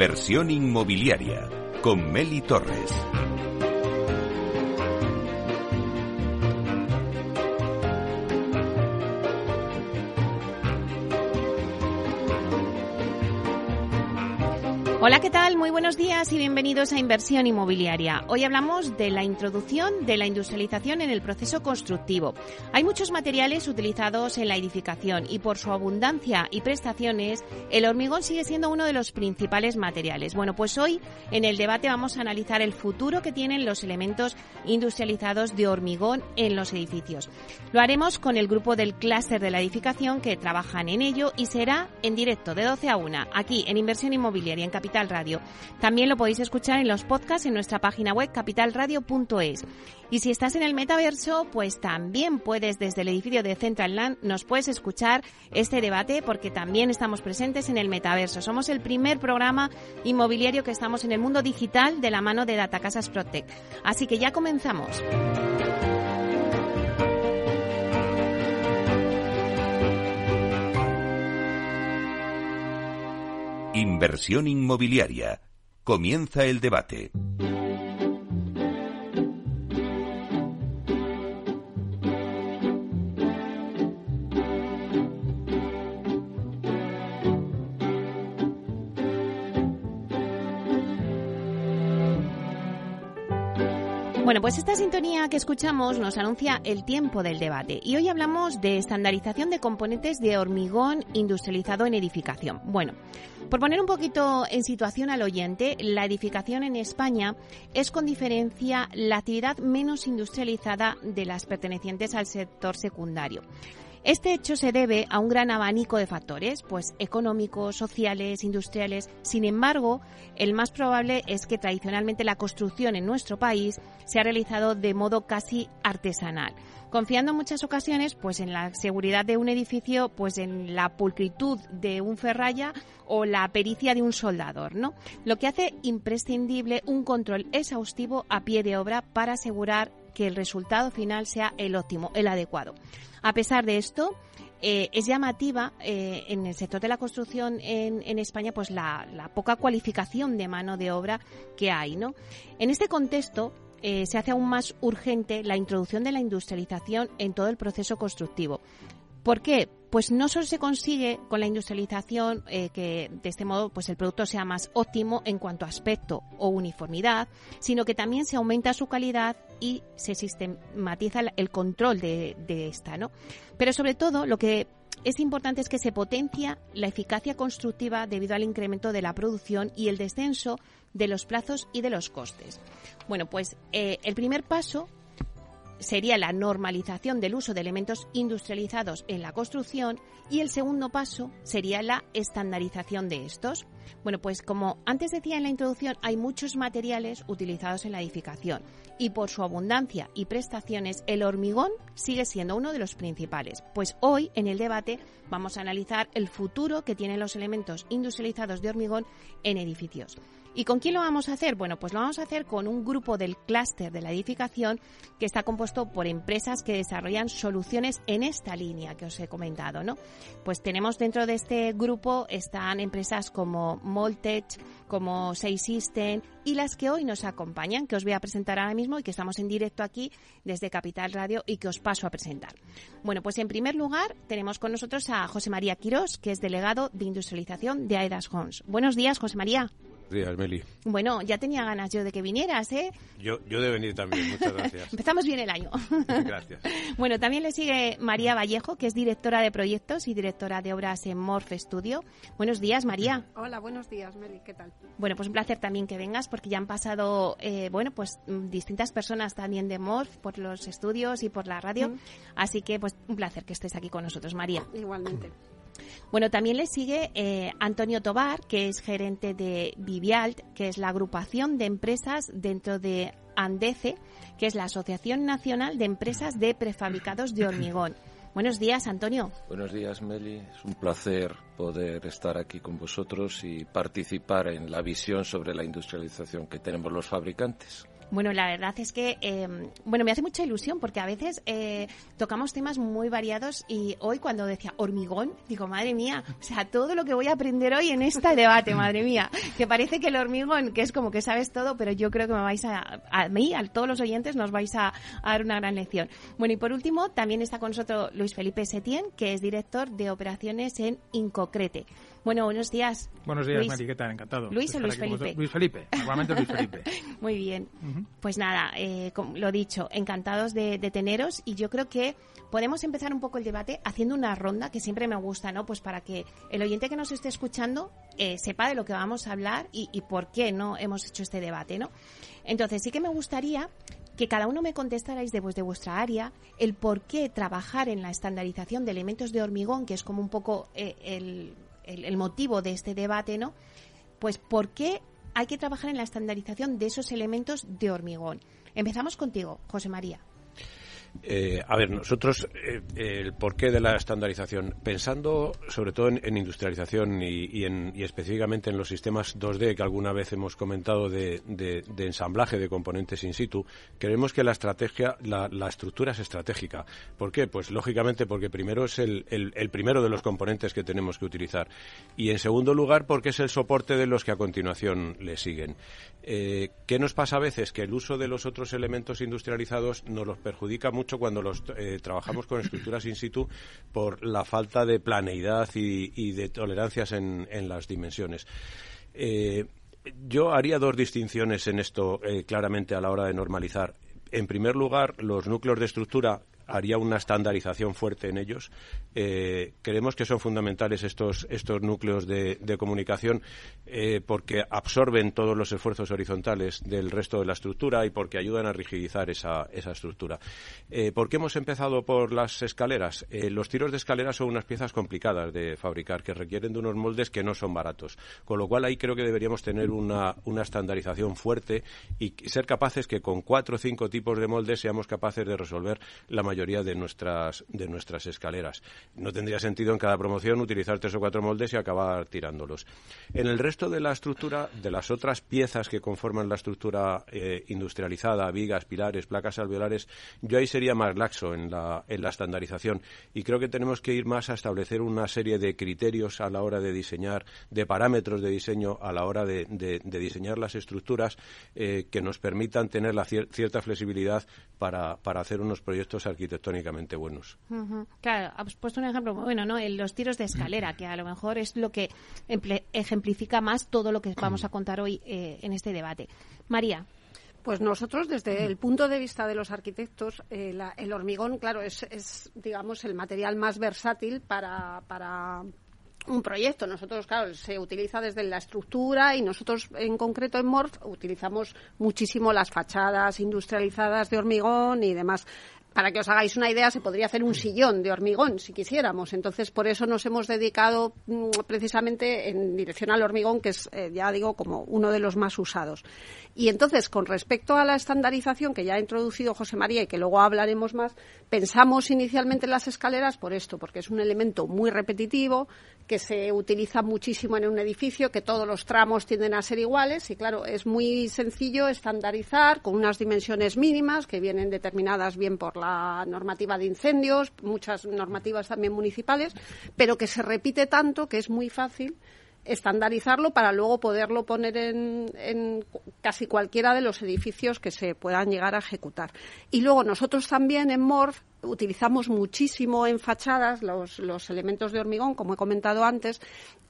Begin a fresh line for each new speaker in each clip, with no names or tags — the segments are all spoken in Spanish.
Inversión inmobiliaria con Meli Torres.
Hola, ¿qué tal? Buenos días y bienvenidos a Inversión Inmobiliaria. Hoy hablamos de la introducción de la industrialización en el proceso constructivo. Hay muchos materiales utilizados en la edificación y por su abundancia y prestaciones, el hormigón sigue siendo uno de los principales materiales. Bueno, pues hoy en el debate vamos a analizar el futuro que tienen los elementos industrializados de hormigón en los edificios. Lo haremos con el grupo del clúster de la edificación que trabajan en ello y será en directo de 12 a 1 aquí en Inversión Inmobiliaria en Capital Radio. También lo podéis escuchar en los podcasts en nuestra página web capitalradio.es. Y si estás en el metaverso, pues también puedes desde el edificio de Central Land nos puedes escuchar este debate porque también estamos presentes en el metaverso. Somos el primer programa inmobiliario que estamos en el mundo digital de la mano de Datacasas Protect. Así que ya comenzamos.
Inversión inmobiliaria. Comienza el debate.
Bueno, pues esta sintonía que escuchamos nos anuncia el tiempo del debate y hoy hablamos de estandarización de componentes de hormigón industrializado en edificación. Bueno, por poner un poquito en situación al oyente, la edificación en España es con diferencia la actividad menos industrializada de las pertenecientes al sector secundario. Este hecho se debe a un gran abanico de factores, pues económicos, sociales, industriales. Sin embargo, el más probable es que tradicionalmente la construcción en nuestro país se ha realizado de modo casi artesanal, confiando en muchas ocasiones pues en la seguridad de un edificio, pues en la pulcritud de un ferralla o la pericia de un soldador, ¿no? Lo que hace imprescindible un control exhaustivo a pie de obra para asegurar que el resultado final sea el óptimo, el adecuado. A pesar de esto, eh, es llamativa eh, en el sector de la construcción en, España pues la, poca cualificación de mano de obra que hay. ¿no? En este contexto, eh, se hace aún más urgente la introducción de la industrialización en todo el proceso constructivo. ¿Por qué? Pues no solo se consigue con la industrialización eh, que de este modo pues el producto sea más óptimo en cuanto a aspecto o uniformidad, sino que también se aumenta su calidad y se sistematiza el control de, de esta, ¿no? Pero sobre todo lo que es importante es que se potencia la eficacia constructiva debido al incremento de la producción y el descenso de los plazos y de los costes. Bueno, pues eh, el primer paso sería la normalización del uso de elementos industrializados en la construcción y el segundo paso sería la estandarización de estos. Bueno, pues como antes decía en la introducción, hay muchos materiales utilizados en la edificación y por su abundancia y prestaciones el hormigón sigue siendo uno de los principales. Pues hoy en el debate vamos a analizar el futuro que tienen los elementos industrializados de hormigón en edificios. ¿Y con quién lo vamos a hacer? Bueno, pues lo vamos a hacer con un grupo del clúster de la edificación que está compuesto por empresas que desarrollan soluciones en esta línea que os he comentado, ¿no? Pues tenemos dentro de este grupo están empresas como Moltech, como Say System y las que hoy nos acompañan, que os voy a presentar ahora mismo y que estamos en directo aquí desde Capital Radio y que os paso a presentar. Bueno, pues en primer lugar tenemos con nosotros a José María Quirós, que es delegado de industrialización de Aedas Homes. Buenos días, José María
días, Meli.
Bueno, ya tenía ganas yo de que vinieras, ¿eh?
Yo, yo de venir también, muchas gracias.
Empezamos bien el año.
gracias.
Bueno, también le sigue María Vallejo, que es directora de proyectos y directora de obras en Morph Studio. Buenos días, María.
Hola, buenos días, Meli, ¿qué tal?
Bueno, pues un placer también que vengas, porque ya han pasado, eh, bueno, pues mm, distintas personas también de Morph por los estudios y por la radio. Así que, pues un placer que estés aquí con nosotros, María.
Igualmente.
Bueno, también le sigue eh, Antonio Tobar, que es gerente de Vivialt, que es la agrupación de empresas dentro de ANDECE, que es la Asociación Nacional de Empresas de Prefabricados de Hormigón. Buenos días, Antonio.
Buenos días, Meli. Es un placer poder estar aquí con vosotros y participar en la visión sobre la industrialización que tenemos los fabricantes.
Bueno, la verdad es que, eh, bueno, me hace mucha ilusión porque a veces eh, tocamos temas muy variados y hoy cuando decía hormigón, digo, madre mía, o sea, todo lo que voy a aprender hoy en este debate, madre mía, que parece que el hormigón, que es como que sabes todo, pero yo creo que me vais a, a mí, a todos los oyentes, nos vais a, a dar una gran lección. Bueno, y por último, también está con nosotros Luis Felipe Setién, que es director de operaciones en Incocrete. Bueno, buenos días.
Buenos días,
Luis.
Mari, ¿qué tal? Encantado.
Luis o Luis Felipe.
Luis Felipe, normalmente Luis Felipe.
Muy bien. Pues nada, eh, como lo dicho, encantados de, de teneros y yo creo que podemos empezar un poco el debate haciendo una ronda que siempre me gusta, ¿no? Pues para que el oyente que nos esté escuchando eh, sepa de lo que vamos a hablar y, y por qué no hemos hecho este debate, ¿no? Entonces sí que me gustaría que cada uno me contestarais de, de vuestra área el por qué trabajar en la estandarización de elementos de hormigón, que es como un poco eh, el, el- motivo de este debate, ¿no? Pues por qué hay que trabajar en la estandarización de esos elementos de hormigón. Empezamos contigo, José María.
Eh, a ver, nosotros, eh, el porqué de la estandarización, pensando sobre todo en, industrialización y, en- y específicamente en los sistemas 2D que alguna vez hemos comentado de ensamblaje de componentes in situ, creemos que la estrategia, la, la estructura es estratégica. ¿Por qué? Pues lógicamente porque primero es el, el- el primero de los componentes que tenemos que utilizar y en segundo lugar porque es el soporte de los que a continuación le siguen. Eh, ¿Qué nos pasa a veces? Que el uso de los otros elementos industrializados nos los perjudica mucho cuando los eh, trabajamos con estructuras in situ por la falta de planeidad y, de tolerancias en, las dimensiones. Eh, yo haría dos distinciones en esto claramente a la hora de normalizar. En primer lugar, los núcleos de estructura haría una estandarización fuerte en ellos. Eh, creemos que son fundamentales estos, estos núcleos de, comunicación eh, porque absorben todos los esfuerzos horizontales del resto de la estructura y porque ayudan a rigidizar esa, esa estructura. Eh, ¿Por qué hemos empezado por las escaleras? Eh, los tiros de escalera son unas piezas complicadas de fabricar que requieren de unos moldes que no son baratos. Con lo cual ahí creo que deberíamos tener una, una estandarización fuerte y ser capaces que con cuatro o cinco tipos de moldes seamos capaces de resolver la mayoría de nuestras, de nuestras escaleras. No tendría sentido en cada promoción utilizar tres o cuatro moldes y acabar tirándolos. En el resto de la estructura, de las otras piezas que conforman la estructura eh, industrializada, vigas, pilares, placas alveolares, yo ahí sería más laxo en la, en la estandarización y creo que tenemos que ir más a establecer una serie de criterios a la hora de diseñar, de parámetros de diseño a la hora de, diseñar las estructuras eh, que nos permitan tener la cier- cierta flexibilidad para, para hacer unos proyectos arquitectónicamente buenos.
Claro, has puesto un ejemplo muy bueno, ¿no? En los tiros de escalera, que a lo mejor es lo que emple- ejemplifica más todo lo que vamos a contar hoy eh, en este debate. María.
Pues nosotros, desde el punto de vista de los arquitectos, eh, la- el hormigón, claro, es, es, digamos, el material más versátil para, para un proyecto. Nosotros, claro, se utiliza desde la estructura y nosotros, en concreto en Morph, utilizamos muchísimo las fachadas industrializadas de hormigón y demás. Para que os hagáis una idea, se podría hacer un sillón de hormigón si quisiéramos. Entonces, por eso nos hemos dedicado mm, precisamente en dirección al hormigón, que es, eh, ya digo, como uno de los más usados. Y entonces, con respecto a la estandarización que ya ha introducido José María y que luego hablaremos más, pensamos inicialmente en las escaleras por esto, porque es un elemento muy repetitivo, que se utiliza muchísimo en un edificio, que todos los tramos tienden a ser iguales y, claro, es muy sencillo estandarizar con unas dimensiones mínimas que vienen determinadas bien por la normativa de incendios, muchas normativas también municipales, pero que se repite tanto que es muy fácil estandarizarlo para luego poderlo poner en, en casi cualquiera de los edificios que se puedan llegar a ejecutar. Y luego nosotros también en Morph utilizamos muchísimo en fachadas los, los elementos de hormigón, como he comentado antes,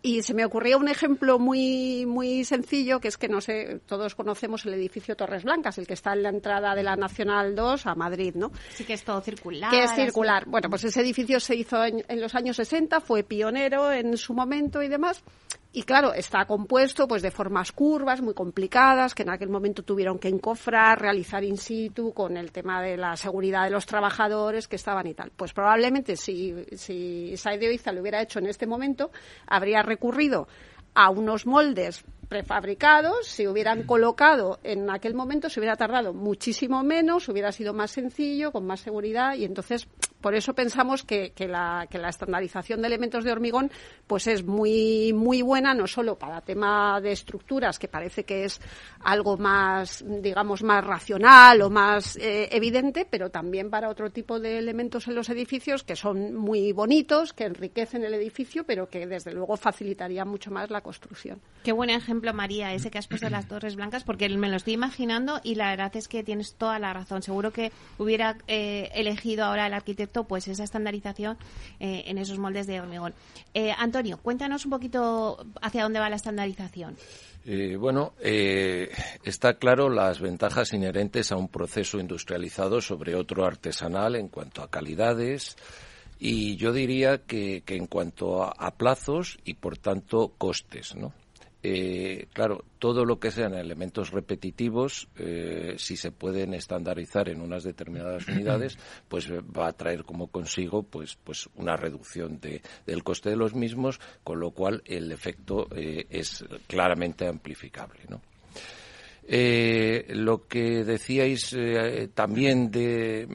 y se me ocurrió un ejemplo muy, muy sencillo, que es que, no sé, todos conocemos el edificio Torres Blancas, el que está en la entrada de la Nacional 2 a Madrid, ¿no?
Sí que es todo circular.
que es circular. Bueno, pues ese edificio se hizo en, en los años 60, fue pionero en su momento y demás. Y claro, está compuesto pues de formas curvas muy complicadas que en aquel momento tuvieron que encofrar, realizar in situ con el tema de la seguridad de los trabajadores que estaban y tal. Pues probablemente si, si Saide Oiza lo hubiera hecho en este momento, habría recurrido a unos moldes prefabricados, se hubieran colocado en aquel momento, se hubiera tardado muchísimo menos, hubiera sido más sencillo, con más seguridad y entonces por eso pensamos que, la, que la estandarización de elementos de hormigón pues es muy, muy buena, no solo para tema de estructuras, que parece que es algo más, digamos, más racional o más eh, evidente, pero también para otro tipo de elementos en los edificios que son muy bonitos, que enriquecen el edificio, pero que desde luego facilitarían mucho más la construcción.
Qué buen ejemplo, María, ese que has puesto las Torres Blancas, porque me lo estoy imaginando y la verdad es que tienes toda la razón. Seguro que hubiera eh, elegido ahora el arquitecto pues esa estandarización eh, en esos moldes de hormigón. Antonio, cuéntanos un poquito hacia dónde va la estandarización.
Eh, bueno, eh, está claro las ventajas inherentes a un proceso industrializado sobre otro artesanal en cuanto a calidades y yo diría que, en cuanto a, plazos y por tanto costes, ¿no? Eh, claro, todo lo que sean elementos repetitivos, eh, si se pueden estandarizar en unas determinadas unidades, pues eh, va a traer como consigo pues, pues una reducción de, del coste de los mismos, con lo cual el efecto es claramente amplificable, ¿no? lo que decíais también de,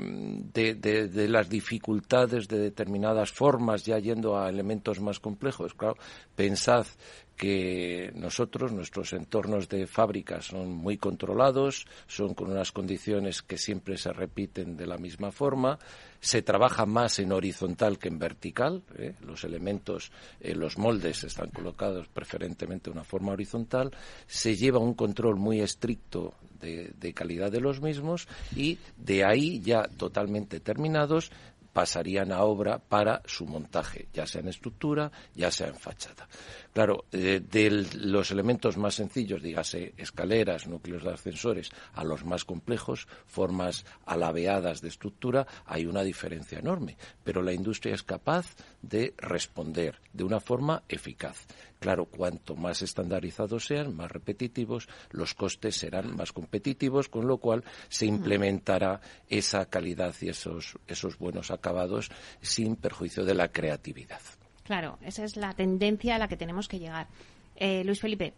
de, de, las dificultades de determinadas formas, ya yendo a elementos más complejos, claro, pensad que nosotros, nuestros entornos de fábrica son muy controlados, son con unas condiciones que siempre se repiten de la misma forma, se trabaja más en horizontal que en vertical, ¿eh? los elementos, eh, los moldes están colocados preferentemente de una forma horizontal, se lleva un control muy estricto de, de calidad de los mismos y de ahí ya totalmente terminados pasarían a obra para su montaje, ya sea en estructura, ya sea en fachada. Claro, eh, de los elementos más sencillos, dígase escaleras, núcleos de ascensores, a los más complejos, formas alabeadas de estructura, hay una diferencia enorme. Pero la industria es capaz de responder de una forma eficaz. Claro, cuanto más estandarizados sean, más repetitivos, los costes serán más competitivos, con lo cual se implementará esa calidad y esos, esos buenos acabados sin perjuicio de la creatividad.
Claro, esa es la tendencia a la que tenemos que llegar. Eh, Luis Felipe.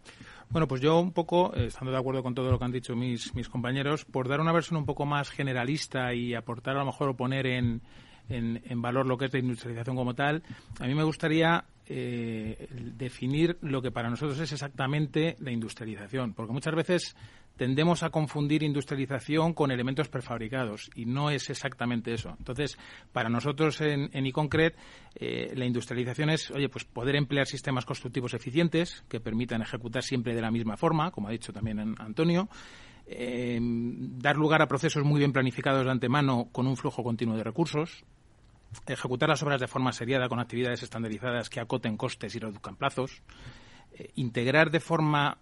Bueno, pues yo un poco, eh, estando de acuerdo con todo lo que han dicho mis, mis compañeros, por dar una versión un poco más generalista y aportar a lo mejor o poner en, en, valor lo que es la industrialización como tal, a mí me gustaría eh, definir lo que para nosotros es exactamente la industrialización, porque muchas veces tendemos a confundir industrialización con elementos prefabricados y no es exactamente eso. Entonces, para nosotros en, en iConcret, eh, la industrialización es, oye, pues poder emplear sistemas constructivos eficientes que permitan ejecutar siempre de la misma forma, como ha dicho también Antonio, eh, dar lugar a procesos muy bien planificados de antemano con un flujo continuo de recursos, ejecutar las obras de forma seriada con actividades estandarizadas que acoten costes y reduzcan plazos, eh, integrar de forma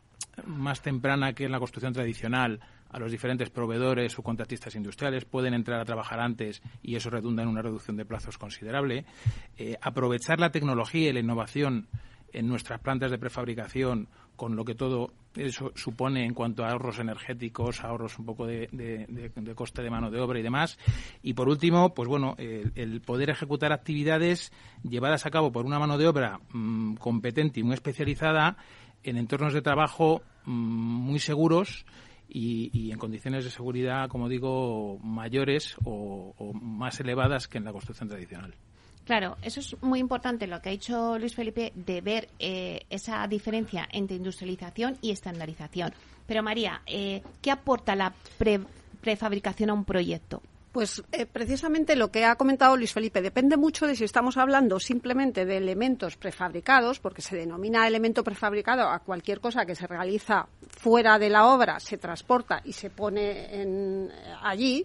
más temprana que en la construcción tradicional a los diferentes proveedores o contratistas industriales, pueden entrar a trabajar antes y eso redunda en una reducción de plazos considerable. Eh, aprovechar la tecnología y la innovación en nuestras plantas de prefabricación con lo que todo eso supone en cuanto a ahorros energéticos, ahorros un poco de, coste de mano de obra y demás. Y por último, pues bueno, el, poder ejecutar actividades llevadas a cabo por una mano de obra mm, competente y muy especializada en entornos de trabajo mm, muy seguros y, en condiciones de seguridad, como digo, mayores o más elevadas que en la construcción tradicional.
Claro, eso es muy importante lo que ha dicho Luis Felipe de ver eh, esa diferencia entre industrialización y estandarización. Pero María, eh, ¿qué aporta la prefabricación a un proyecto?
Pues eh, precisamente lo que ha comentado Luis Felipe depende mucho de si estamos hablando simplemente de elementos prefabricados, porque se denomina elemento prefabricado a cualquier cosa que se realiza fuera de la obra, se transporta y se pone en, allí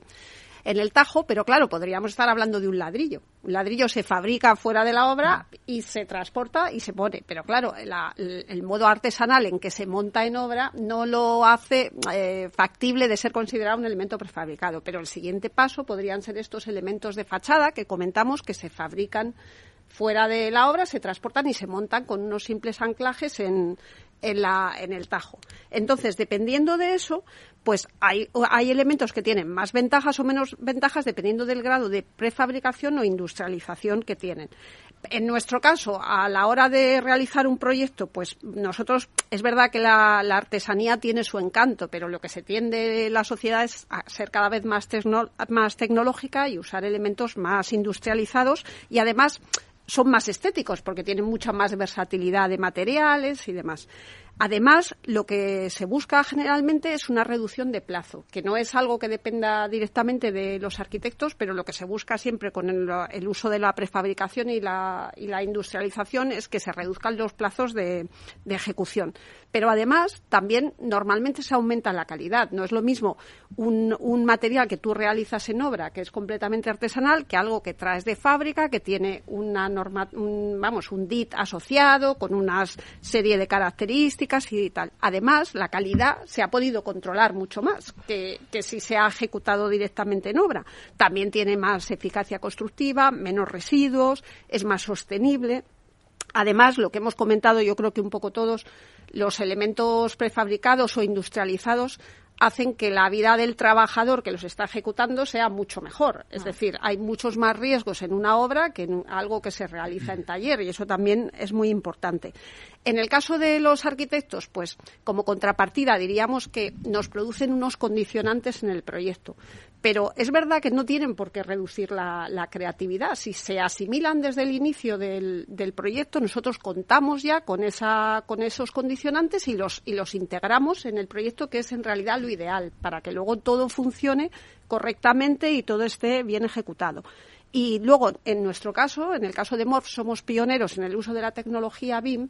en el Tajo, pero claro, podríamos estar hablando de un ladrillo. Un ladrillo se fabrica fuera de la obra y se transporta y se pone, pero claro, el, modo artesanal en que se monta en obra no lo hace eh, factible de ser considerado un elemento prefabricado. Pero el siguiente paso podrían ser estos elementos de fachada que comentamos que se fabrican fuera de la obra, se transportan y se montan con unos simples anclajes en, en, la, en el tajo. Entonces, dependiendo de eso, pues hay, elementos que tienen más ventajas o menos ventajas dependiendo del grado de prefabricación o industrialización que tienen. En nuestro caso, a la hora de realizar un proyecto, pues nosotros, es verdad que la, artesanía tiene su encanto, pero lo que se tiende la sociedad es a ser cada vez más, más tecnológica y usar elementos más industrializados y además son más estéticos porque tienen mucha más versatilidad de materiales y demás. Además, lo que se busca generalmente es una reducción de plazo, que no es algo que dependa directamente de los arquitectos, pero lo que se busca siempre con el, uso de la prefabricación y la, industrialización es que se reduzcan los plazos de, ejecución. Pero además, también normalmente se aumenta la calidad. No es lo mismo un, material que tú realizas en obra, que es completamente artesanal, que algo que traes de fábrica, que tiene una norma, vamos, un DIT asociado, con una serie de características y tal. Además, la calidad se ha podido controlar mucho más que, si se ha ejecutado directamente en obra. También tiene más eficacia constructiva, menos residuos, es más sostenible. Además, lo que hemos comentado, yo creo que un poco todos, los elementos prefabricados o industrializados hacen que la vida del trabajador que los está ejecutando sea mucho mejor. Es ah. decir, hay muchos más riesgos en una obra que en algo que se realiza en taller y eso también es muy importante. En el caso de los arquitectos, pues como contrapartida diríamos que nos producen unos condicionantes en el proyecto. Pero es verdad que no tienen por qué reducir la, creatividad. Si se asimilan desde el inicio del, proyecto, nosotros contamos ya con, esa, con esos condicionantes y los, y los integramos en el proyecto, que es en realidad lo ideal, para que luego todo funcione correctamente y todo esté bien ejecutado. Y luego, en nuestro caso, en el caso de Morph, somos pioneros en el uso de la tecnología BIM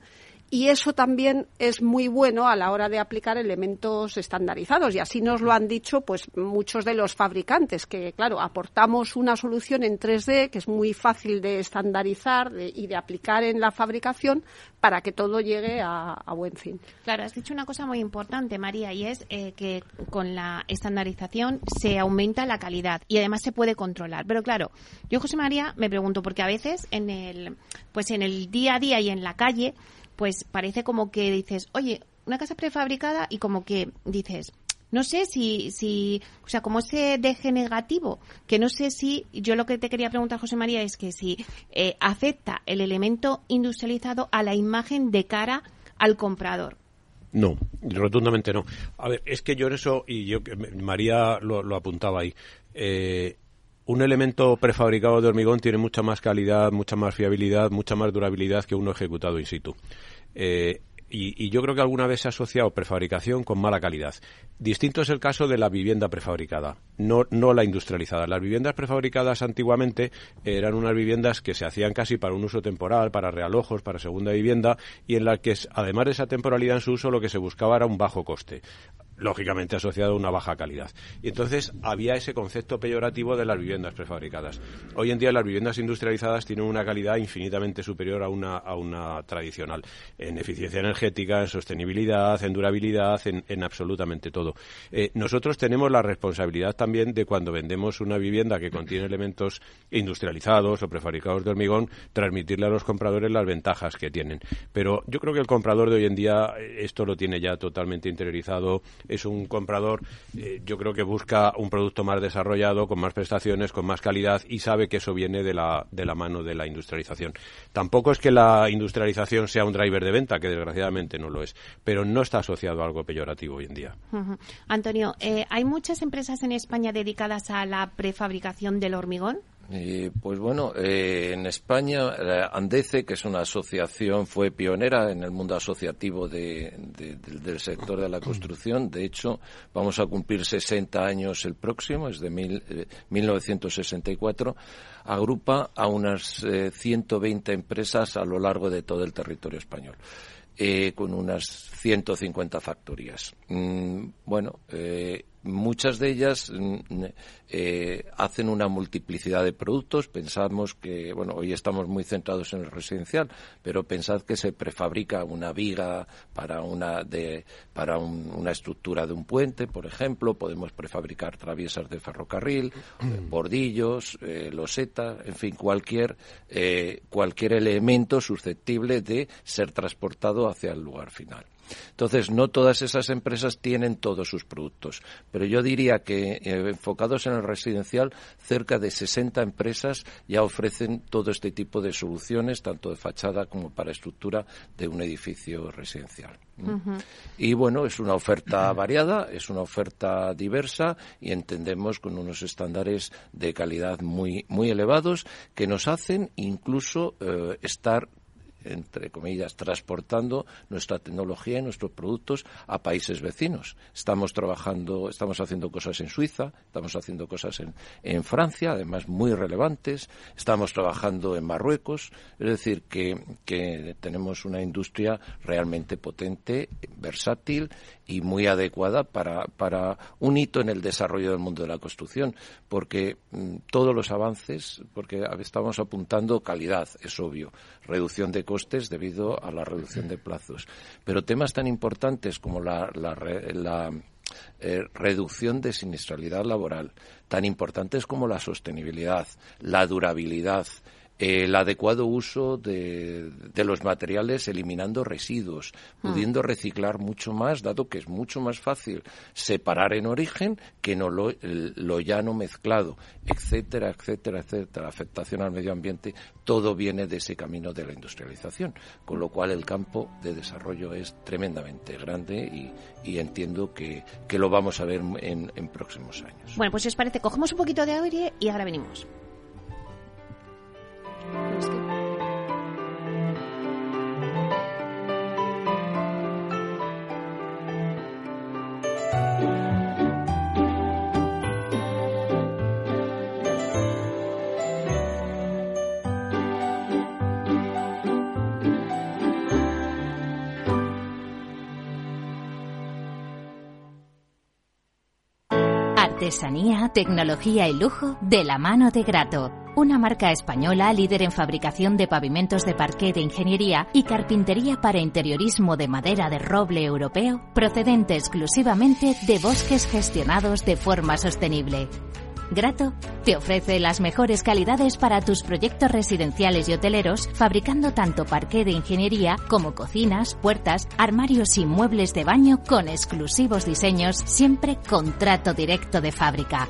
y eso también es muy bueno a la hora de aplicar elementos estandarizados y así nos lo han dicho pues muchos de los fabricantes que claro aportamos una solución en 3D que es muy fácil de estandarizar y de aplicar en la fabricación para que todo llegue a, buen fin.
Claro, has dicho una cosa muy importante María y es eh, que con la estandarización se aumenta la calidad y además se puede controlar. Pero claro, yo José María me pregunto porque a veces en el pues en el día a día y en la calle pues parece como que dices, oye, una casa prefabricada y como que dices, no sé si, si, o sea, como ese deje negativo, que no sé si, yo lo que te quería preguntar, José María, es que si eh, afecta el elemento industrializado a la imagen de cara al comprador.
No, rotundamente no. A ver, es que yo en eso, y yo, María lo, apuntaba ahí, eh, un elemento prefabricado de hormigón tiene mucha más calidad, mucha más fiabilidad, mucha más durabilidad que uno ejecutado in situ. Eh, y, yo creo que alguna vez se ha asociado prefabricación con mala calidad. Distinto es el caso de la vivienda prefabricada, no, no la industrializada. Las viviendas prefabricadas antiguamente eran unas viviendas que se hacían casi para un uso temporal, para realojos, para segunda vivienda, y en las que, además de esa temporalidad en su uso, lo que se buscaba era un bajo coste lógicamente asociado a una baja calidad. Y entonces había ese concepto peyorativo de las viviendas prefabricadas. Hoy en día las viviendas industrializadas tienen una calidad infinitamente superior a una, a una tradicional, en eficiencia energética, en sostenibilidad, en durabilidad, en, absolutamente todo. Eh, nosotros tenemos la responsabilidad también de cuando vendemos una vivienda que contiene elementos industrializados o prefabricados de hormigón, transmitirle a los compradores las ventajas que tienen. Pero yo creo que el comprador de hoy en día eh, esto lo tiene ya totalmente interiorizado es un comprador, eh, yo creo que busca un producto más desarrollado, con más prestaciones, con más calidad y sabe que eso viene de la, de la mano de la industrialización. Tampoco es que la industrialización sea un driver de venta, que desgraciadamente no lo es, pero no está asociado a algo peyorativo hoy en día.
Antonio, eh, ¿hay muchas empresas en España dedicadas a la prefabricación del hormigón?
Eh, pues bueno, eh, en España, Andece, que es una asociación, fue pionera en el mundo asociativo del sector de la construcción. De hecho, vamos a cumplir 60 años el próximo, es de 1964. Eh, Agrupa a unas 120 empresas a lo largo de todo el territorio español. con unas 150 factorías. Mm, bueno, muchas de ellas mm, eh, hacen una multiplicidad de productos. Pensamos que, bueno, hoy estamos muy centrados en el residencial, pero pensad que se prefabrica una viga para una de, para una estructura de un puente, por ejemplo. Podemos prefabricar traviesas de ferrocarril, bordillos, eh, losetas, en fin, cualquier eh, cualquier elemento susceptible de ser transportado hacia el lugar final. Entonces, no todas esas empresas tienen todos sus productos, pero yo diría que eh, enfocados en el residencial, cerca de 60 empresas ya ofrecen todo este tipo de soluciones, tanto de fachada como para estructura de un edificio residencial. Y bueno, es una oferta variada, es una oferta diversa y entendemos con unos estándares de calidad muy, muy elevados que nos hacen incluso eh, estar entre comillas, transportando nuestra tecnología y nuestros productos a países vecinos. Estamos trabajando, estamos haciendo cosas en Suiza, estamos haciendo cosas en, Francia, además muy relevantes, estamos trabajando en Marruecos, es decir, que, que tenemos una industria realmente potente, versátil y muy adecuada para, para un hito en el desarrollo del mundo de la construcción, porque mm, todos los avances, porque estamos apuntando calidad, es obvio, reducción de costes debido a la reducción de plazos, pero temas tan importantes como la, la, eh, reducción de siniestralidad laboral, tan importantes como la sostenibilidad, la durabilidad, el adecuado uso de, los materiales eliminando residuos, hmm. pudiendo reciclar mucho más, dado que es mucho más fácil separar en origen que no lo, lo llano mezclado, etcétera, etcétera, etcétera. Afectación al medio ambiente, todo viene de ese camino de la industrialización, con lo cual el campo de desarrollo es tremendamente grande y, entiendo que, lo vamos a ver en, en próximos años.
Bueno, pues si os parece, cogemos un poquito de aire y ahora venimos.
Artesanía, tecnología y lujo de la mano de Grato una marca española líder en fabricación de pavimentos de parqué de ingeniería y carpintería para interiorismo de madera de roble europeo, procedente exclusivamente de bosques gestionados de forma sostenible. Grato te ofrece las mejores calidades para tus proyectos residenciales y hoteleros, fabricando tanto parqué de ingeniería como cocinas, puertas, armarios y muebles de baño con exclusivos diseños, siempre con trato directo de fábrica.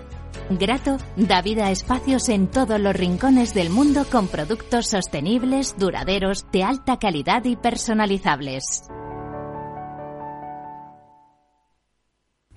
Grato da vida a espacios en todos los rincones del mundo con productos sostenibles, duraderos, de alta calidad y personalizables.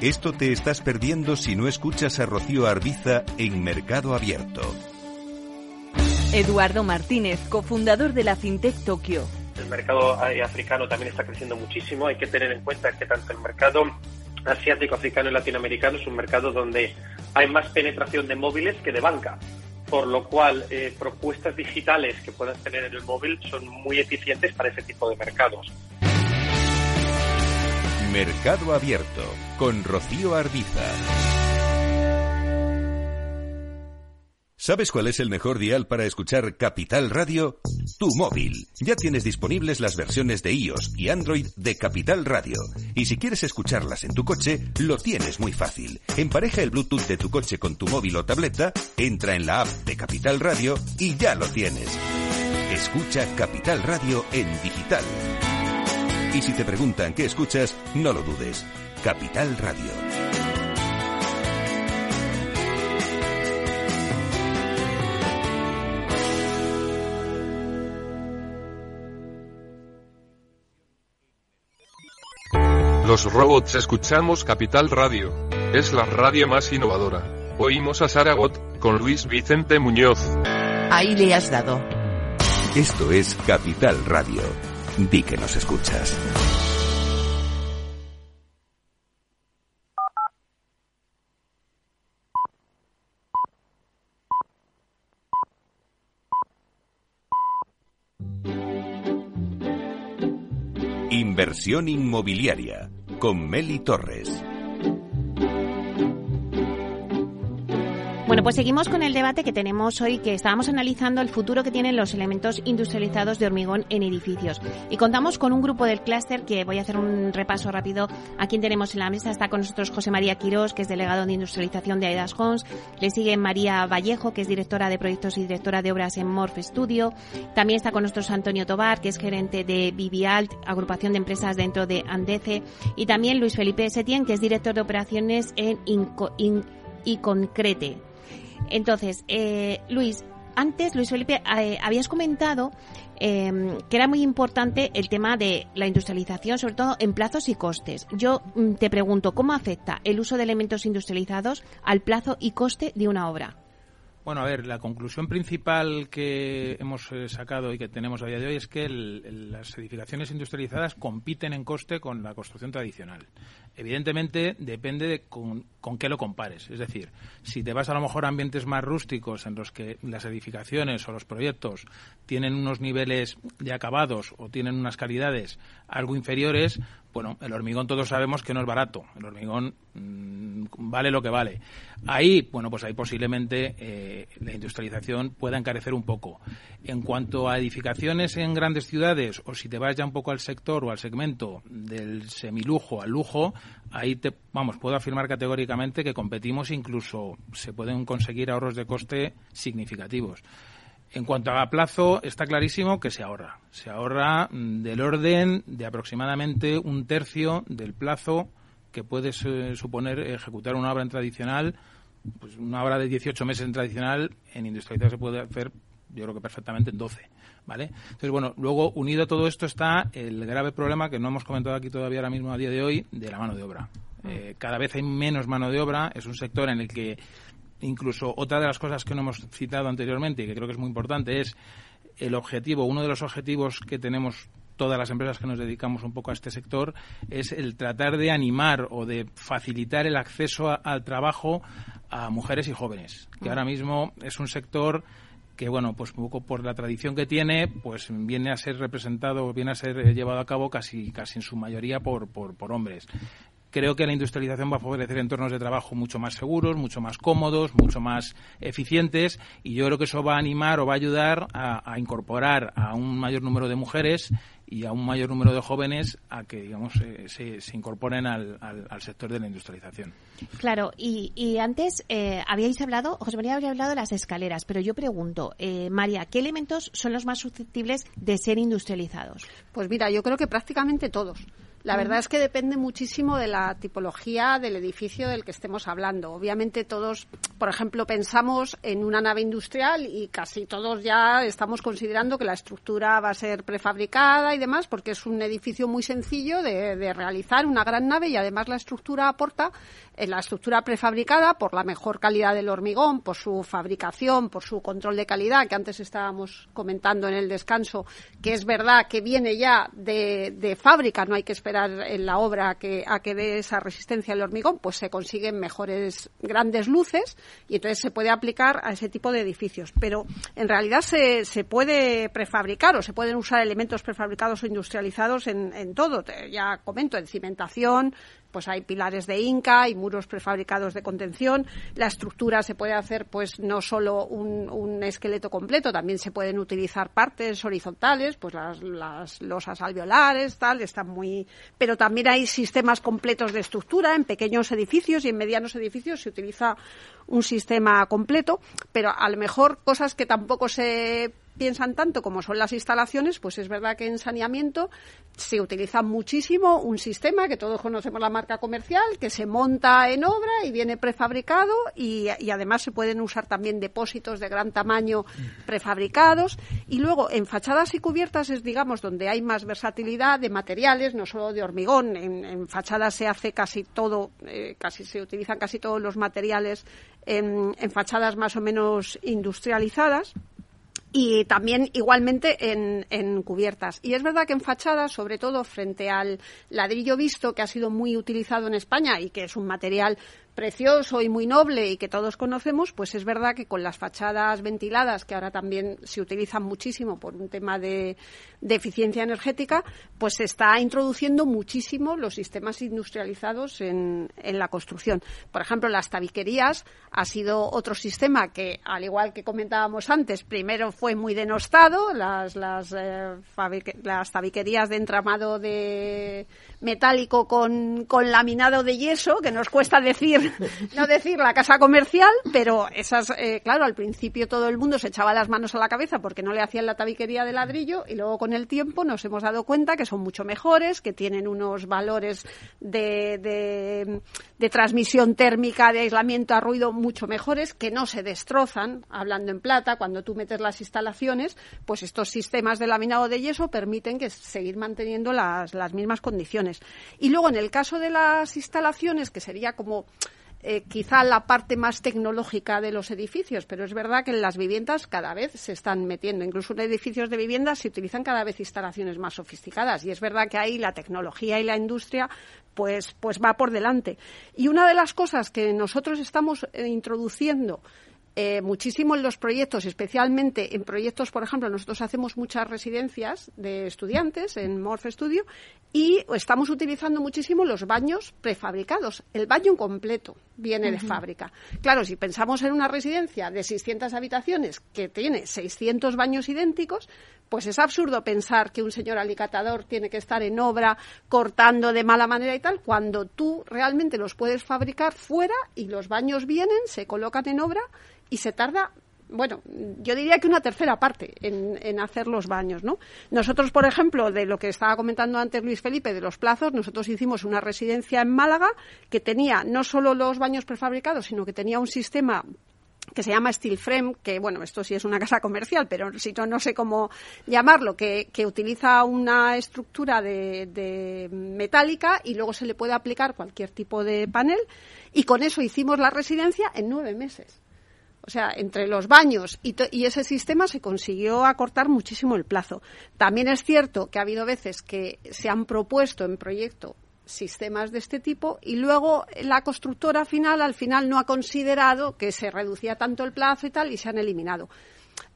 Esto te estás perdiendo si no escuchas a Rocío Arbiza en Mercado Abierto.
Eduardo Martínez, cofundador de la FinTech Tokio.
El mercado africano también está creciendo muchísimo. Hay que tener en cuenta que tanto el mercado asiático, africano y latinoamericano es un mercado donde hay más penetración de móviles que de banca. Por lo cual, eh, propuestas digitales que puedas tener en el móvil son muy eficientes para ese tipo de mercados.
Mercado Abierto con Rocío Arbiza. ¿Sabes cuál es el mejor dial para escuchar Capital Radio? Tu móvil. Ya tienes disponibles las versiones de iOS y Android de Capital Radio. Y si quieres escucharlas en tu coche, lo tienes muy fácil. Empareja el Bluetooth de tu coche con tu móvil o tableta, entra en la app de Capital Radio y ya lo tienes. Escucha Capital Radio en digital. Y si te preguntan qué escuchas, no lo dudes. Capital Radio.
Los robots escuchamos Capital Radio. Es la radio más innovadora. Oímos a Saragot con Luis Vicente Muñoz.
Ahí le has dado.
Esto es Capital Radio. Di que nos escuchas. Inversión inmobiliaria con Meli Torres.
Bueno, pues seguimos con el debate que tenemos hoy, que estábamos analizando el futuro que tienen los elementos industrializados de hormigón en edificios. Y contamos con un grupo del clúster que voy a hacer un repaso rápido. A quien tenemos en la mesa está con nosotros José María Quirós, que es delegado de industrialización de Aidas Homes. Le sigue María Vallejo, que es directora de proyectos y directora de obras en Morph Studio. También está con nosotros Antonio Tobar, que es gerente de Vivialt, agrupación de empresas dentro de Andece. Y también Luis Felipe Setien, que es director de operaciones en Inco, y Concrete. Entonces, eh, Luis, antes, Luis Felipe, eh, habías comentado eh, que era muy importante el tema de la industrialización, sobre todo en plazos y costes. Yo mm, te pregunto, ¿cómo afecta el uso de elementos industrializados al plazo y coste de una obra?
Bueno, a ver, la conclusión principal que hemos eh, sacado y que tenemos a día de hoy es que las edificaciones industrializadas compiten en coste con la construcción tradicional. Evidentemente, depende de con, qué lo compares. Es decir, si te vas a lo mejor a ambientes más rústicos en los que las edificaciones o los proyectos tienen unos niveles de acabados o tienen unas calidades algo inferiores, bueno, el hormigón todos sabemos que no es barato. El hormigón mm, vale lo que vale. Ahí, bueno, pues ahí posiblemente eh, la industrialización pueda encarecer un poco. En cuanto a edificaciones en grandes ciudades, o si te vas ya un poco al sector o al segmento del semilujo al lujo, ahí te, vamos, puedo afirmar categóricamente que competimos, incluso se pueden conseguir ahorros de coste significativos. En cuanto a plazo, está clarísimo que se ahorra. Se ahorra mm, del orden de aproximadamente un tercio del plazo que puede suponer ejecutar una obra en tradicional. Pues una obra de 18 meses en tradicional, en industrialización se puede hacer, yo creo que perfectamente en 12. ¿Vale? Entonces, bueno, luego unido a todo esto está el grave problema que no hemos comentado aquí todavía ahora mismo a día de hoy de la mano de obra. Mm. Eh, cada vez hay menos mano de obra, es un sector en el que incluso otra de las cosas que no hemos citado anteriormente y que creo que es muy importante es el objetivo, uno de los objetivos que tenemos todas las empresas que nos dedicamos un poco a este sector es el tratar de animar o de facilitar el acceso al trabajo a mujeres y jóvenes, que ahora mismo es un sector que bueno, pues un poco por la tradición que tiene, pues viene a ser representado, viene a ser llevado a cabo casi casi en su mayoría por, por hombres. Creo que la industrialización va a favorecer entornos de trabajo mucho más seguros, mucho más cómodos, mucho más eficientes y yo creo que eso va a animar o va a ayudar a, incorporar a un mayor número de mujeres y a un mayor número de jóvenes a que digamos eh, se, incorporen al, sector de la industrialización.
Claro, y, antes eh, habíais hablado, José María había hablado de las escaleras, pero yo pregunto, eh, María, ¿qué elementos son los más susceptibles de ser industrializados?
Pues mira, yo creo que prácticamente todos. La verdad es que depende muchísimo de la tipología del edificio del que estemos hablando. Obviamente todos, por ejemplo, pensamos en una nave industrial y casi todos ya estamos considerando que la estructura va a ser prefabricada y demás porque es un edificio muy sencillo de, realizar, una gran nave y además la estructura aporta en la estructura prefabricada por la mejor calidad del hormigón, por su fabricación, por su control de calidad que antes estábamos comentando en el descanso, que es verdad que viene ya de, de fábrica, no hay que esperar en la obra a que, a que dé esa resistencia al hormigón, pues se consiguen mejores grandes luces y entonces se puede aplicar a ese tipo de edificios. Pero en realidad se, se puede prefabricar o se pueden usar elementos prefabricados o industrializados en, en todo. Ya comento, en cimentación, pues hay pilares de Inca y muros prefabricados de contención. La estructura se puede hacer pues no solo un, esqueleto completo, también se pueden utilizar partes horizontales, pues las, las losas alveolares, tal, están muy... Pero también hay sistemas completos de estructura en pequeños edificios y en medianos edificios se utiliza un sistema completo, pero a lo mejor cosas que tampoco se piensan tanto como son las instalaciones, pues es verdad que en saneamiento se utiliza muchísimo un sistema que todos conocemos la marca comercial, que se monta en obra y viene prefabricado y, además se pueden usar también depósitos de gran tamaño prefabricados. Y luego en fachadas y cubiertas es, digamos, donde hay más versatilidad de materiales, no solo de hormigón. En, fachadas se hace casi todo, eh, casi se utilizan casi todos los materiales en fachadas más o menos industrializadas y también igualmente en, en, cubiertas. Y es verdad que en fachadas, sobre todo frente al ladrillo visto, que ha sido muy utilizado en España y que es un material precioso y muy noble y que todos conocemos, pues es verdad que con las fachadas ventiladas, que ahora también se utilizan muchísimo por un tema de, eficiencia energética, pues se está introduciendo muchísimo los sistemas industrializados en, en, la construcción. Por ejemplo, las tabiquerías ha sido otro sistema que, al igual que comentábamos antes, primero fue muy denostado, las, las, eh, las tabiquerías de entramado de metálico con, con laminado de yeso, que nos cuesta decir no decir la casa comercial, pero esas, eh, claro, al principio todo el mundo se echaba las manos a la cabeza porque no le hacían la tabiquería de ladrillo y luego con el tiempo nos hemos dado cuenta que son mucho mejores, que tienen unos valores de, de, de transmisión térmica, de aislamiento a ruido mucho mejores, que no se destrozan, hablando en plata, cuando tú metes las instalaciones, pues estos sistemas de laminado de yeso permiten que seguir manteniendo las, las mismas condiciones. Y luego en el caso de las instalaciones, que sería como eh, quizá la parte más tecnológica de los edificios, pero es verdad que en las viviendas cada vez se están metiendo, incluso en edificios de viviendas se utilizan cada vez instalaciones más sofisticadas. Y es verdad que ahí la tecnología y la industria pues, pues va por delante. Y una de las cosas que nosotros estamos eh, introduciendo eh, muchísimo en los proyectos, especialmente en proyectos, por ejemplo, nosotros hacemos muchas residencias de estudiantes en Morph Studio y estamos utilizando muchísimo los baños prefabricados. El baño completo viene de fábrica. Claro, si pensamos en una residencia de 600 habitaciones que tiene 600 baños idénticos, pues es absurdo pensar que un señor alicatador tiene que estar en obra cortando de mala manera y tal, cuando tú realmente los puedes fabricar fuera y los baños vienen, se colocan en obra y se tarda bueno, yo diría que una tercera parte en, hacer los baños, ¿no? Nosotros, por ejemplo, de lo que estaba comentando antes Luis Felipe, de los plazos, nosotros hicimos una residencia en Málaga que tenía no solo los baños prefabricados, sino que tenía un sistema que se llama Steel Frame, que bueno, esto sí es una casa comercial, pero si no, no sé cómo llamarlo, que, que utiliza una estructura de, de, metálica y luego se le puede aplicar cualquier tipo de panel y con eso hicimos la residencia en nueve meses. O sea, entre los baños y, y, ese sistema se consiguió acortar muchísimo el plazo. También es cierto que ha habido veces que se han propuesto en proyecto sistemas de este tipo y luego la constructora final al final no ha considerado que se reducía tanto el plazo y tal y se han eliminado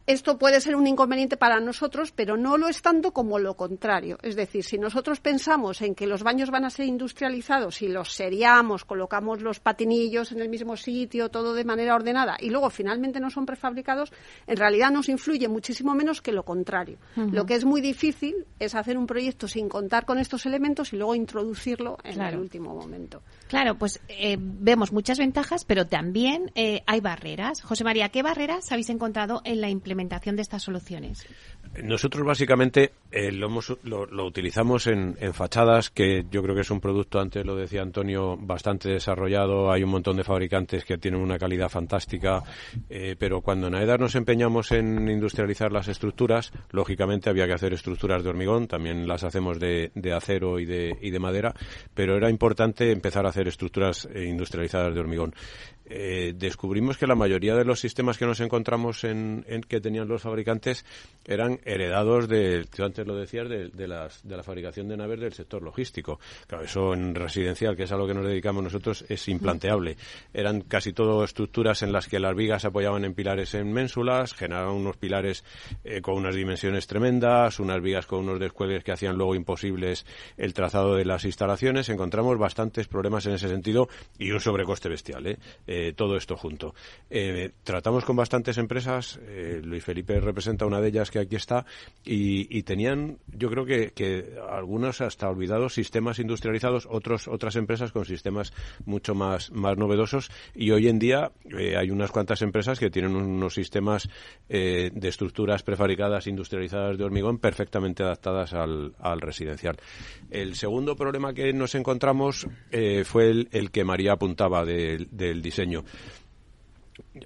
esto puede ser un inconveniente para nosotros, pero no lo es tanto como lo contrario. Es decir, si nosotros pensamos en que los baños van a ser industrializados y los seriamos, colocamos los patinillos en el mismo sitio, todo de manera ordenada, y luego finalmente no son prefabricados, en realidad nos influye muchísimo menos que lo contrario. Uh -huh. Lo que es muy difícil es hacer un proyecto sin contar con estos elementos y luego introducirlo en claro. el último momento.
Claro, pues eh, vemos muchas ventajas, pero también eh, hay barreras. José María, ¿qué barreras habéis encontrado en la implementación? Implementación de estas soluciones?
Nosotros básicamente eh, lo, hemos, lo, lo, utilizamos en, en, fachadas, que yo creo que es un producto, antes lo decía Antonio, bastante desarrollado. Hay un montón de fabricantes que tienen una calidad fantástica, eh, pero cuando en AEDAS nos empeñamos en industrializar las estructuras, lógicamente había que hacer estructuras de hormigón, también las hacemos de, de acero y de, y de, madera, pero era importante empezar a hacer estructuras eh, industrializadas de hormigón. Eh, descubrimos que la mayoría de los sistemas que nos encontramos en, que tenían los fabricantes eran heredados de, tú antes lo decías, de la fabricación de naves del sector logístico. Claro, eso en residencial, que es a lo que nos dedicamos nosotros, es implanteable. Eran casi todo estructuras en las que las vigas se apoyaban en pilares en ménsulas, generaban unos pilares eh, con unas dimensiones tremendas, unas vigas con unos descuelgues que hacían luego imposibles el trazado de las instalaciones. Encontramos bastantes problemas en ese sentido y un sobrecoste bestial. ¿eh? Todo esto junto. tratamos con bastantes empresas, Luis Felipe representa una de ellas que aquí está, y, tenían, yo creo que, algunos hasta olvidados sistemas industrializados, otros, otras empresas con sistemas mucho más, más novedosos, y hoy en día hay unas cuantas empresas que tienen unos sistemas de estructuras prefabricadas industrializadas de hormigón perfectamente adaptadas al, residencial. El segundo problema que nos encontramos eh, fue el, que María apuntaba del diseño diseño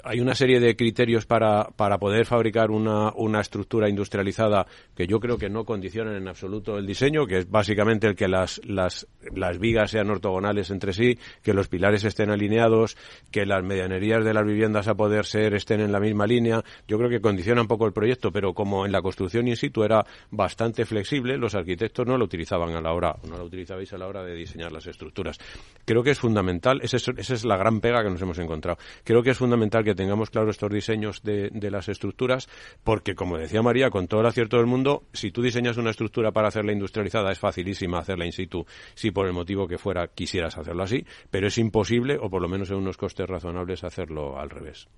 hay una serie de criterios para, para poder fabricar una, una, estructura industrializada que yo creo que no condicionan en absoluto el diseño, que es básicamente el que las, las, las vigas sean ortogonales entre sí, que los pilares estén alineados, que las medianerías de las viviendas a poder ser estén en la misma línea. Yo creo que condiciona un poco el proyecto, pero como en la construcción in situ era bastante flexible, los arquitectos no lo utilizaban a la hora, no lo utilizabais a la hora de diseñar las estructuras. Creo que es fundamental, esa es, esa es la gran pega que nos hemos encontrado. Creo que es fundamental que tengamos claros estos diseños de, las estructuras, porque, como decía María, con todo el acierto del mundo, si tú diseñas una estructura para hacerla industrializada, es facilísima hacerla in situ, si por el motivo que fuera quisieras hacerlo así, pero es imposible, o por lo menos en unos costes razonables, hacerlo al revés.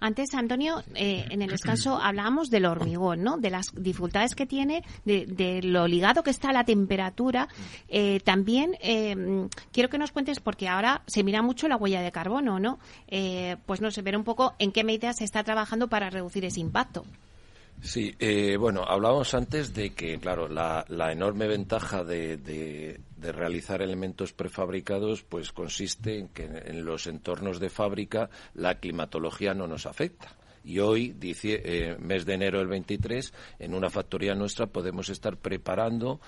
Antes, Antonio, eh, en el descanso hablábamos del hormigón, ¿no? De las dificultades que tiene, de, lo ligado que está a la temperatura. Eh, también eh, quiero que nos cuentes, porque ahora se mira mucho la huella de carbono, ¿no? pues no ver un poco en qué medidas se está trabajando para reducir ese impacto.
Sí, eh, bueno, hablábamos antes de que, claro, la, enorme ventaja de, realizar elementos prefabricados, pues consiste en que en los entornos de fábrica la climatología no nos afecta. Y hoy, dice, eh, mes de enero del 23, en una factoría nuestra podemos estar preparando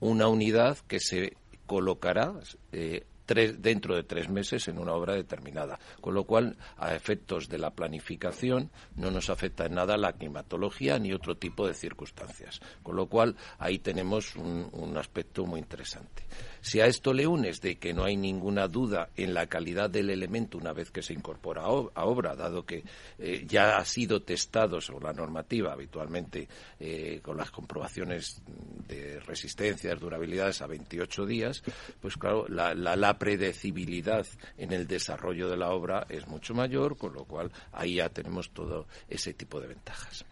una unidad que se colocará eh, dentro de tres meses en una obra determinada. Con lo cual, a efectos de la planificación, no nos afecta en nada la climatología ni otro tipo de circunstancias. Con lo cual, ahí tenemos un aspecto muy interesante. Si a esto le unes de que no hay ninguna duda en la calidad del elemento una vez que se incorpora a obra, dado que eh, ya ha sido testado sobre la normativa habitualmente eh, con las comprobaciones de resistencia, durabilidades a 28 días, pues claro, la, la predecibilidad en el desarrollo de la obra es mucho mayor, con lo cual ahí ya tenemos todo ese tipo de ventajas.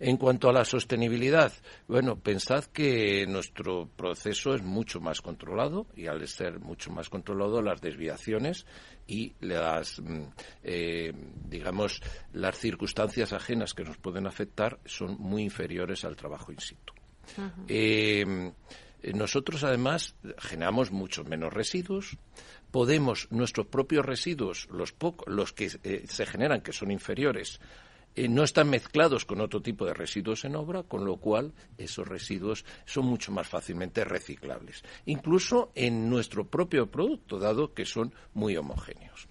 En cuanto a la sostenibilidad, bueno, pensad que nuestro proceso es mucho más controlado y al ser mucho más controlado las desviaciones y las, mm, eh, digamos, las circunstancias ajenas que nos pueden afectar son muy inferiores al trabajo in situ. Eh, nosotros además generamos muchos menos residuos, podemos nuestros propios residuos, los, los que eh, se generan que son inferiores, eh, no están mezclados con otro tipo de residuos en obra, con lo cual esos residuos son mucho más fácilmente reciclables, incluso en nuestro propio producto, dado que son muy homogéneos.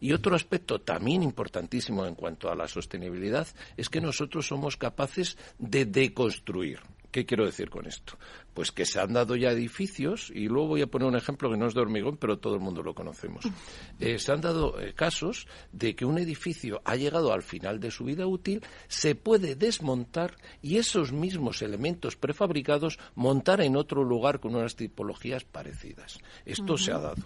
Y otro aspecto también importantísimo en cuanto a la sostenibilidad es que nosotros somos capaces de deconstruir. ¿Qué quiero decir con esto? Pues que se han dado ya edificios, y luego voy a poner un ejemplo que no es de hormigón, pero todo el mundo lo conocemos. Eh, se han dado eh, casos de que un edificio ha llegado al final de su vida útil, se puede desmontar y esos mismos elementos prefabricados montar en otro lugar con unas tipologías parecidas. Esto se ha dado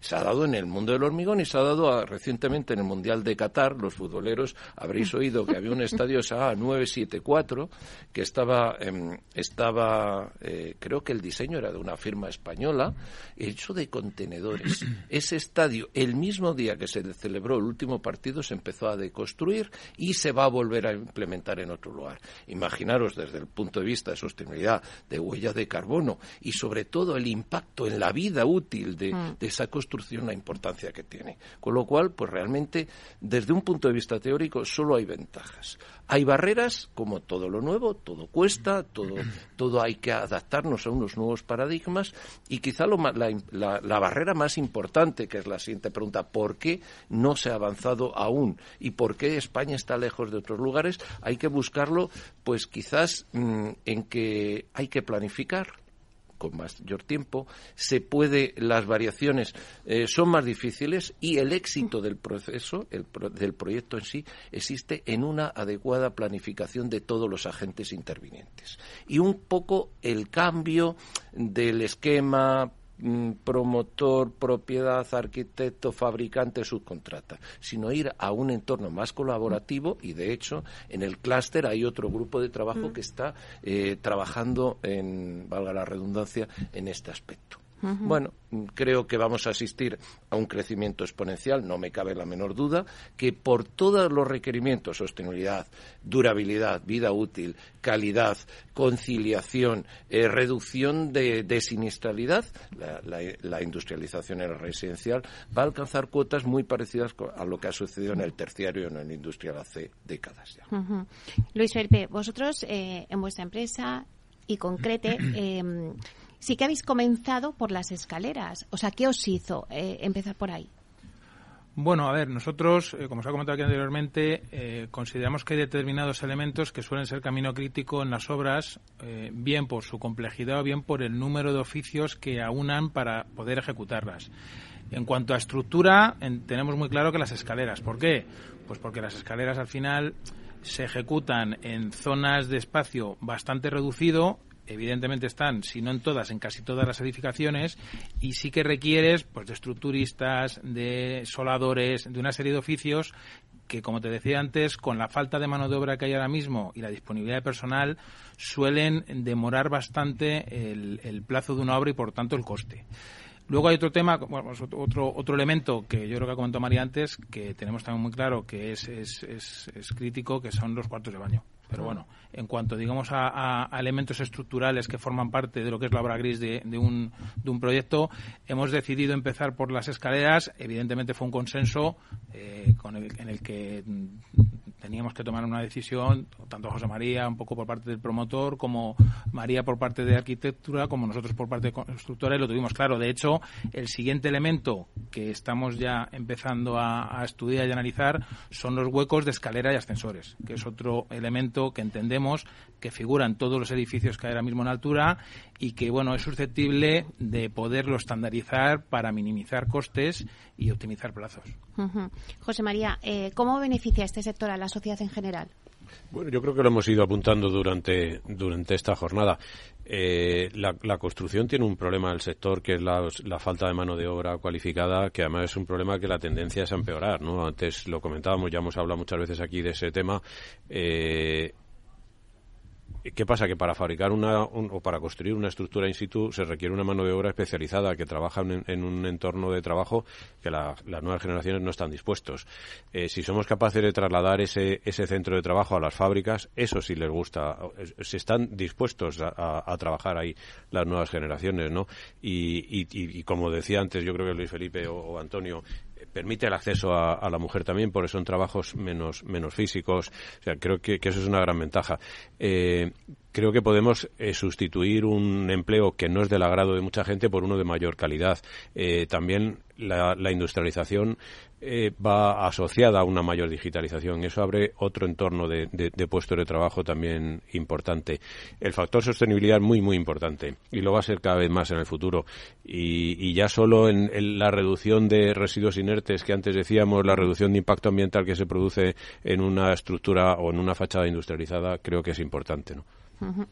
se ha dado en el mundo del hormigón y se ha dado recientemente en el Mundial de Qatar. Los futboleros habréis oído que había un estadio SA 974 que estaba, em, estaba eh, creo que el diseño era de una firma española, hecho de contenedores. Ese estadio, el mismo día que se celebró el último partido, se empezó a deconstruir y se va a volver a implementar en otro lugar. Imaginaros desde el punto de vista de sostenibilidad, de huella de carbono y sobre todo el impacto en la vida útil de, mm. de esa construcción la importancia que tiene. Con lo cual, pues realmente, desde un punto de vista teórico, solo hay ventajas. Hay barreras, como todo lo nuevo, todo cuesta, todo, todo hay que adaptarnos a unos nuevos paradigmas y quizá lo, la, la, la barrera más importante, que es la siguiente pregunta, ¿por qué no se ha avanzado aún? ¿Y por qué España está lejos de otros lugares? Hay que buscarlo, pues quizás mm, en que hay que planificar, con mayor tiempo, se puede, las variaciones eh, son más difíciles y el éxito del proceso, el del proyecto en sí, existe en una adecuada planificación de todos los agentes intervinientes. Y un poco el cambio del esquema promotor, propiedad, arquitecto, fabricante, subcontrata, sino ir a un entorno más colaborativo y de hecho en el clúster hay otro grupo de trabajo mm. que está eh, trabajando en, valga la redundancia, en este aspecto. Bueno, creo que vamos a asistir a un crecimiento exponencial, no me cabe la menor duda, que por todos los requerimientos, sostenibilidad, durabilidad, vida útil, calidad, conciliación, eh, reducción de, siniestralidad, la, industrialización en el residencial va a alcanzar cuotas muy parecidas a lo que ha sucedido en el terciario y en el industrial hace décadas ya.
Luis Felipe, vosotros eh, en vuestra empresa y concrete, eh, sí que habéis comenzado por las escaleras. O sea, ¿qué os hizo eh, empezar por ahí?
Bueno, a ver, nosotros, eh, como os ha comentado aquí anteriormente, eh, consideramos que hay determinados elementos que suelen ser camino crítico en las obras, bien por su complejidad o bien por el número de oficios que aunan para poder ejecutarlas. En cuanto a estructura, tenemos muy claro que las escaleras. ¿Por qué? Pues porque las escaleras al final se ejecutan en zonas de espacio bastante reducido evidentemente están, si no en todas, en casi todas las edificaciones, y sí que requieres pues, de estructuristas, de soladores, de una serie de oficios que, como te decía antes, con la falta de mano de obra que hay ahora mismo y la disponibilidad de personal, suelen demorar bastante el, plazo de una obra y, por tanto, el coste. Luego hay otro tema, pues, otro, otro elemento que yo creo que ha comentado María antes, que tenemos también muy claro que es, es, es crítico, que son los cuartos de baño. Pero bueno, en cuanto digamos a, elementos estructurales que forman parte de lo que es la obra gris de, un, de un proyecto, hemos decidido empezar por las escaleras. Evidentemente fue un consenso eh, con el, en el que teníamos que tomar una decisión, tanto José María, un poco por parte del promotor, como María por parte de arquitectura, como nosotros por parte de constructora, y lo tuvimos claro. De hecho, el siguiente elemento que estamos ya empezando a, a estudiar y analizar son los huecos de escalera y ascensores, que es otro elemento que entendemos que figura en todos los edificios que hay ahora mismo en altura y que, bueno, es susceptible de poderlo estandarizar para minimizar costes y optimizar plazos.
José María, eh, ¿cómo beneficia este sector a la sociedad en general?
Bueno, yo creo que lo hemos ido apuntando durante, durante esta jornada. Eh, la, construcción tiene un problema en el sector que es la, falta de mano de obra cualificada, que además es un problema que la tendencia es a empeorar. ¿no? Antes lo comentábamos, ya hemos hablado muchas veces aquí de ese tema. Eh, ¿Qué pasa? Que para fabricar una o para construir una estructura in situ se requiere una mano de obra especializada que trabaja en, un entorno de trabajo que las nuevas generaciones no están dispuestos. Eh, si somos capaces de trasladar ese, ese centro de trabajo a las fábricas, eso sí les gusta. Se están dispuestos a, trabajar ahí las nuevas generaciones, ¿no? Y, como decía antes, yo creo que Luis Felipe o Antonio, permite el acceso a, la mujer también, porque son trabajos menos, menos físicos. O sea, creo que, eso es una gran ventaja. Eh, creo que podemos eh, sustituir un empleo que no es del agrado de mucha gente por uno de mayor calidad. Eh, también la, industrialización eh, va asociada a una mayor digitalización. Eso abre otro entorno de, puestos de trabajo también importante. El factor sostenibilidad es muy, muy importante y lo va a ser cada vez más en el futuro. Y, ya solo en, la reducción de residuos inertes que antes decíamos, la reducción de impacto ambiental que se produce en una estructura o en una fachada industrializada, creo que es importante. ¿no?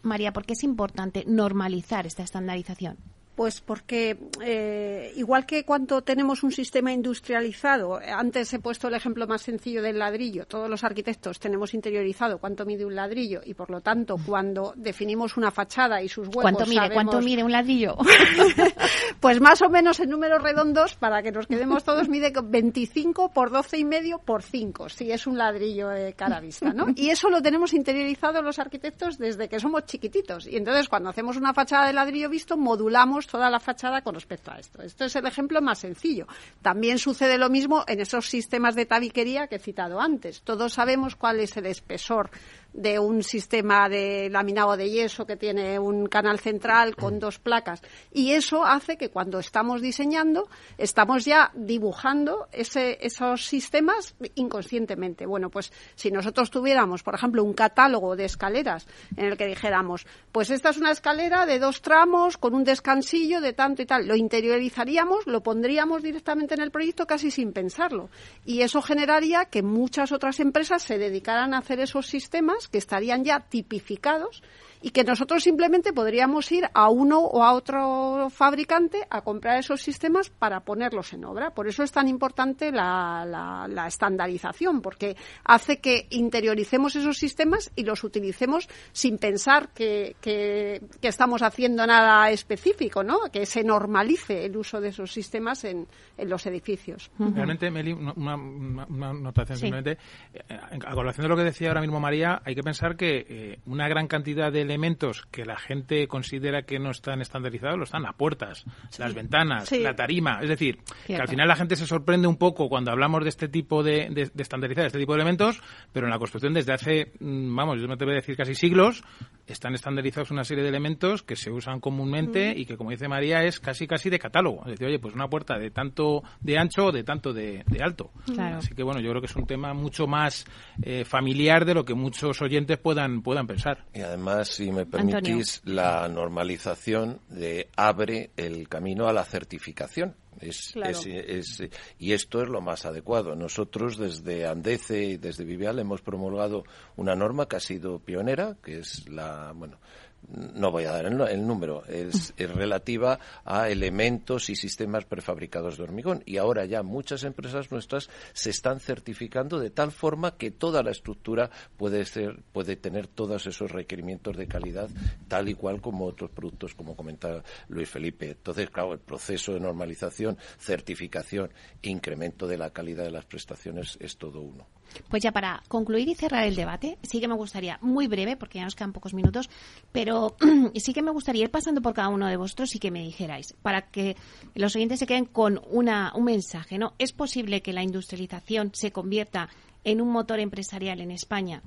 María, ¿por qué es importante normalizar esta estandarización?
Pues porque eh, igual que cuando tenemos un sistema industrializado, antes he puesto el ejemplo más sencillo del ladrillo, todos los arquitectos tenemos interiorizado cuánto mide un ladrillo y por lo tanto cuando definimos una fachada y sus huecos
¿Cuánto mide, ¿cuánto mide un ladrillo?
pues más o menos en números redondos, para que nos quedemos todos, mide 25 por 12 y medio por 5, si es un ladrillo de cara vista, ¿no? Y eso lo tenemos interiorizado los arquitectos desde que somos chiquititos. Y entonces cuando hacemos una fachada de ladrillo visto, modulamos toda la fachada con respecto a esto. Esto es el ejemplo más sencillo. También sucede lo mismo en esos sistemas de tabiquería que he citado antes. Todos sabemos cuál es el espesor de un sistema de laminado de yeso que tiene un canal central con dos placas. Y eso hace que cuando estamos diseñando, estamos ya dibujando ese, esos sistemas inconscientemente. Bueno, pues si nosotros tuviéramos, por ejemplo, un catálogo de escaleras en el que dijéramos, pues esta es una escalera de dos tramos con un descansillo de tanto y tal, lo interiorizaríamos, lo pondríamos directamente en el proyecto casi sin pensarlo. Y eso generaría que muchas otras empresas se dedicaran a hacer esos sistemas que estarían ya tipificados y que nosotros simplemente podríamos ir a uno o a otro fabricante a comprar esos sistemas para ponerlos en obra. Por eso es tan importante la, la, estandarización, porque hace que interioricemos esos sistemas y los utilicemos sin pensar que, que, estamos haciendo nada específico, ¿no? Que se normalice el uso de esos sistemas en, en los edificios.
Realmente, Meli, una, una, notación simplemente. Eh, a colación de lo que decía ahora mismo María, hay que pensar que eh, una gran cantidad de elementos que la gente considera que no están estandarizados lo están las puertas, las ventanas, la tarima. Es decir, que al final la gente se sorprende un poco cuando hablamos de este tipo de, de, de estandarizar este tipo de elementos, pero en la construcción desde hace, mm, vamos, yo me atrevo a decir casi siglos, están estandarizados una serie de elementos que se usan comúnmente y que, como dice María, es casi casi de catálogo. Es decir, oye, pues una puerta de tanto de ancho o de tanto de, alto. Así que, bueno, yo creo que es un tema mucho más eh, familiar de lo que muchos oyentes puedan, puedan pensar.
Y además, si me permitís, la normalización de, abre el camino a la certificación. Es, y esto es lo más adecuado. Nosotros desde Andece y desde Vivial hemos promulgado una norma que ha sido pionera, que es la, bueno, no voy a dar el, número, es, relativa a elementos y sistemas prefabricados de hormigón. Y ahora ya muchas empresas nuestras se están certificando de tal forma que toda la estructura puede, ser, puede tener todos esos requerimientos de calidad, tal y cual como otros productos, como comentaba Luis Felipe. Entonces, claro, el proceso de normalización, certificación, incremento de la calidad de las prestaciones es todo uno.
Pues ya para concluir y cerrar el debate, sí que me gustaría, muy breve, porque ya nos quedan pocos minutos, pero sí que me gustaría ir pasando por cada uno de vosotros y que me dijerais, para que los oyentes se queden con una, un mensaje, ¿no? ¿Es posible que la industrialización se convierta en un motor empresarial en España?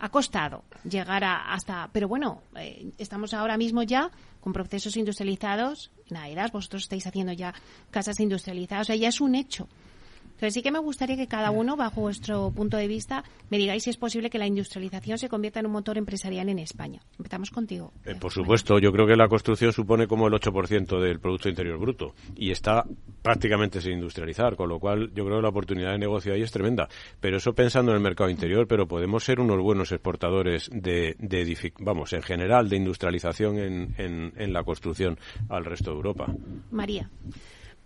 Ha costado llegar a, hasta, pero bueno, eh, estamos ahora mismo ya con procesos industrializados, en vosotros estáis haciendo ya casas industrializadas, o sea, ya es un hecho. Entonces sí que me gustaría que cada uno, bajo vuestro punto de vista, me digáis si es posible que la industrialización se convierta en un motor empresarial en España. Empezamos contigo.
Eh, por supuesto, yo creo que la construcción supone como el 8% del Producto Interior Bruto y está prácticamente sin industrializar, con lo cual yo creo que la oportunidad de negocio ahí es tremenda. Pero eso pensando en el mercado interior, pero podemos ser unos buenos exportadores de, de vamos, en general, de industrialización en, en, en la construcción al resto de Europa.
María.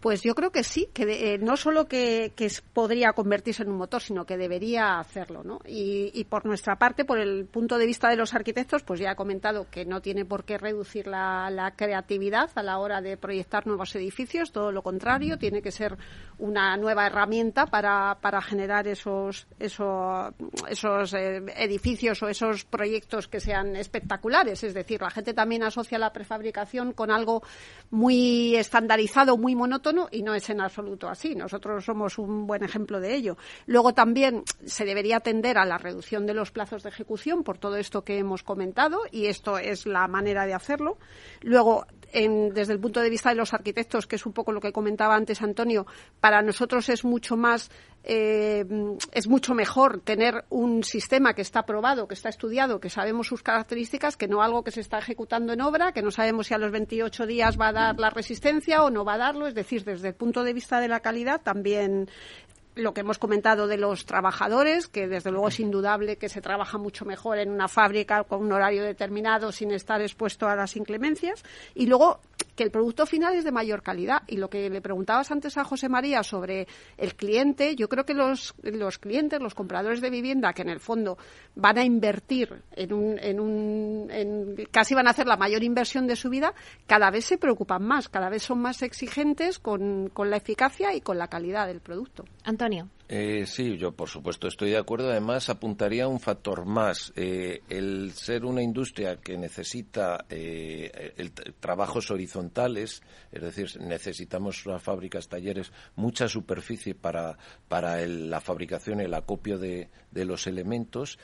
Pues yo creo que sí, que eh, no solo que, podría convertirse en un motor, sino que debería hacerlo, ¿no? Y, por nuestra parte, por el punto de vista de los arquitectos, pues ya he comentado que no tiene por qué reducir la, creatividad a la hora de proyectar nuevos edificios, todo lo contrario, tiene que ser una nueva herramienta para, generar esos, esos, esos eh, edificios o esos proyectos que sean espectaculares. Es decir, la gente también asocia la prefabricación con algo muy estandarizado, muy monótono y no es en absoluto así. Nosotros somos un buen ejemplo de ello. Luego también se debería atender a la reducción de los plazos de ejecución por todo esto que hemos comentado y esto es la manera de hacerlo. Luego, desde el punto de vista de los arquitectos, que es un poco lo que comentaba antes Antonio, para nosotros es mucho más eh, es mucho mejor tener un sistema que está probado, que está estudiado, que sabemos sus características, que no algo que se está ejecutando en obra, que no sabemos si a los 28 días va a dar la resistencia o no va a darlo. Es decir, desde el punto de vista de la calidad también lo que hemos comentado de los trabajadores, que desde luego es indudable que se trabaja mucho mejor en una fábrica con un horario determinado sin estar expuesto a las inclemencias. Y luego que el producto final es de mayor calidad. Y lo que le preguntabas antes a José María sobre el cliente, yo creo que los, los clientes, los compradores de vivienda, que en el fondo van a invertir en un, en un en, casi van a hacer la mayor inversión de su vida, cada vez se preocupan más, cada vez son más exigentes con, con la eficacia y con la calidad del producto.
Antonio.
Eh, sí, yo por supuesto estoy de acuerdo. Además, apuntaría un factor más. Eh, el ser una industria que necesita eh, trabajos horizontales, es decir, necesitamos las fábricas, talleres, mucha superficie para, para la fabricación el acopio de, de los elementos,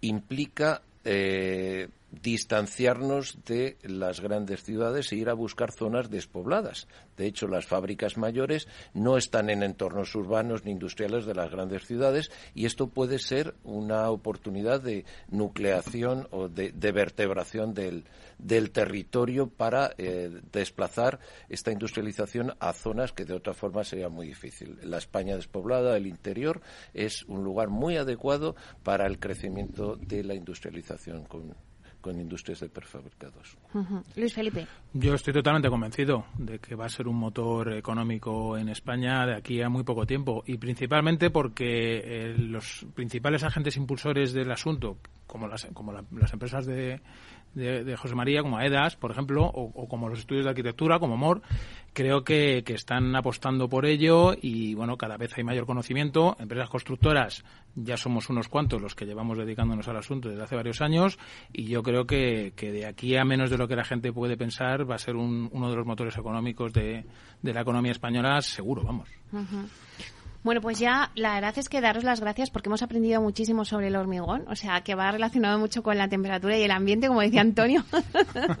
implica eh, distanciarnos de las grandes ciudades e ir a buscar zonas despobladas. De hecho, las fábricas mayores no están en entornos urbanos ni industriales de las grandes ciudades y esto puede ser una oportunidad de nucleación o de, vertebración del, territorio para eh, desplazar esta industrialización a zonas que de otra forma sería muy difícil. La España despoblada, el interior, es un lugar muy adecuado para el crecimiento de la industrialización con industrias de prefabricados.
Luis Felipe.
Yo estoy totalmente convencido de que va a ser un motor económico en España de aquí a muy poco tiempo y principalmente porque eh, los principales agentes impulsores del asunto, como las, como las empresas de, de, José María, como AEDAS, por ejemplo, o, como los estudios de arquitectura, como MOR, creo que, están apostando por ello y, bueno, cada vez hay mayor conocimiento. Empresas constructoras, ya somos unos cuantos los que llevamos dedicándonos al asunto desde hace varios años y yo creo que, de aquí a menos de lo que la gente puede pensar va a ser uno de los motores económicos de, la economía española, seguro, vamos.
Bueno, pues ya la verdad es que daros las gracias porque hemos aprendido muchísimo sobre el hormigón, o sea, que va relacionado mucho con la temperatura y el ambiente, como decía Antonio.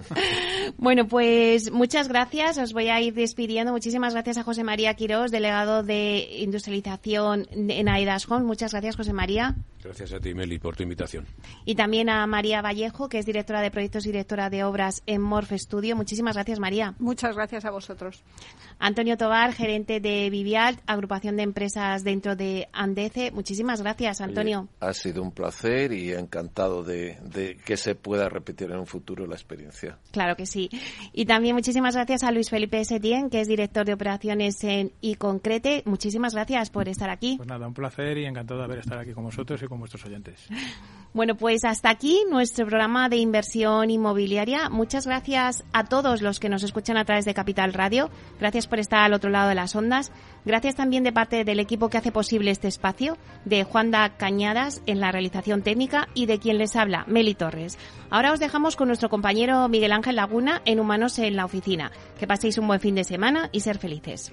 bueno, pues muchas gracias, os voy a ir despidiendo. Muchísimas gracias a José María Quirós, delegado de industrialización en AIDAS Home. Muchas gracias, José María.
Gracias a ti, Meli, por tu invitación.
Y también a María Vallejo, que es directora de proyectos y directora de obras en Morfe Studio. Muchísimas gracias, María.
Muchas gracias a vosotros.
Antonio Tobar, gerente de Vivial, agrupación de empresas dentro de Andece. Muchísimas gracias, Antonio.
ha sido un placer y encantado de, que se pueda repetir en un futuro la experiencia.
Claro que sí. Y también muchísimas gracias a Luis Felipe Setién, que es director de operaciones en iConcrete. Muchísimas gracias por estar aquí.
Pues nada, un placer y encantado de haber estado aquí con vosotros y con vuestros oyentes.
Bueno, pues hasta aquí nuestro programa de inversión inmobiliaria. Muchas gracias a todos los que nos escuchan a través de Capital Radio. Gracias por estar al otro lado de las ondas. Gracias también de parte del equipo que hace posible este espacio, de Juanda Cañadas en la realización técnica y de quien les habla, Meli Torres. Ahora os dejamos con nuestro compañero Miguel Ángel Laguna en Humanos en la Oficina. Que paséis un buen fin de semana y ser felices.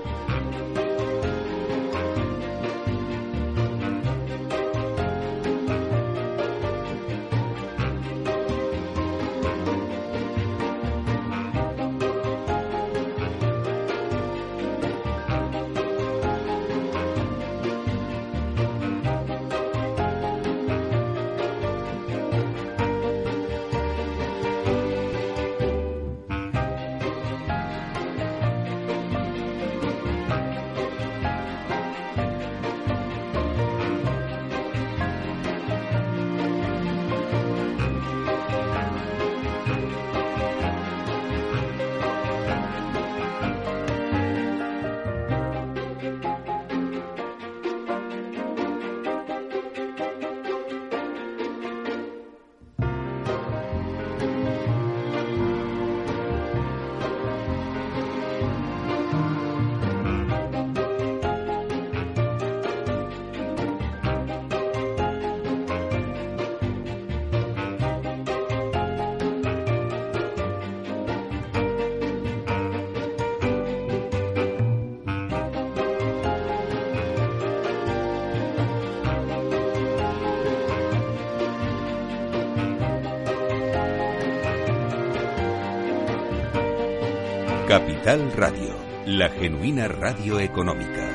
Capital Radio, la genuina radio económica.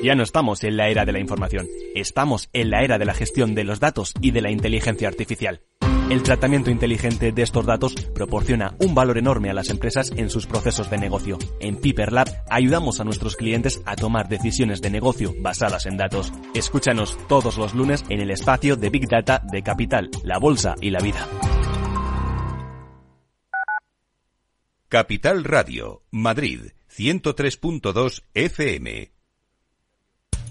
Ya no estamos en la era de la información, estamos en la era de la gestión de los datos y de la inteligencia artificial. El tratamiento inteligente de estos datos proporciona un valor enorme a las empresas en sus procesos de negocio. En Piper Lab ayudamos a nuestros clientes a tomar decisiones de negocio basadas en datos. Escúchanos todos los lunes en el espacio de Big Data de Capital, la Bolsa y la Vida.
Capital Radio, Madrid, 103.2 FM.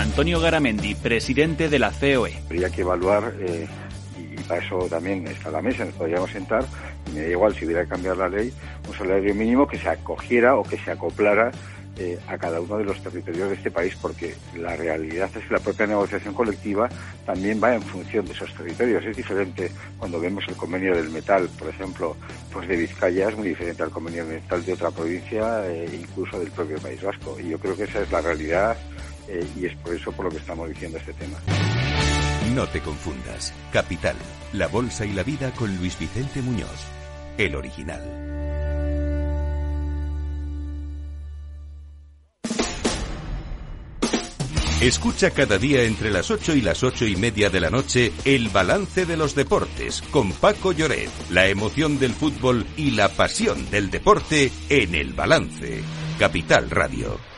Antonio Garamendi, presidente de la COE.
Habría que evaluar, eh, y para eso también está la mesa, nos podríamos sentar, y me da igual si hubiera que cambiar la ley, un salario mínimo que se acogiera o que se acoplara eh, a cada uno de los territorios de este país, porque la realidad es que la propia negociación colectiva también va en función de esos territorios. Es diferente cuando vemos el convenio del metal, por ejemplo, pues de Vizcaya es muy diferente al convenio del metal de otra provincia, e incluso del propio País Vasco. Y yo creo que esa es la realidad eh, y es por eso por lo que estamos diciendo este tema.
No te confundas. Capital, la bolsa y la vida con Luis Vicente Muñoz, el original. Escucha cada día entre las 8 y las ocho y media de la noche el balance de los deportes con Paco Lloret, la emoción del fútbol y la pasión del deporte en el balance. Capital Radio.